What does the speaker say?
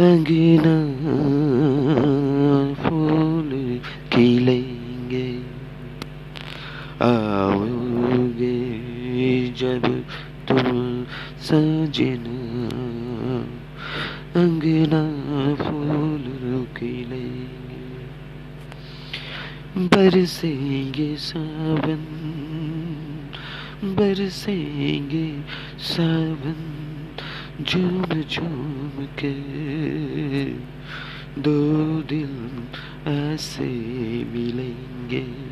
अंगना फूल खिलेंगे। आओगे जब तुम सजना अंगना फूल खिलेंगे। बरसेंगे सावन बरसेंगे सावन। झूम झूम के दो दिल ऐसे मिलेंगे।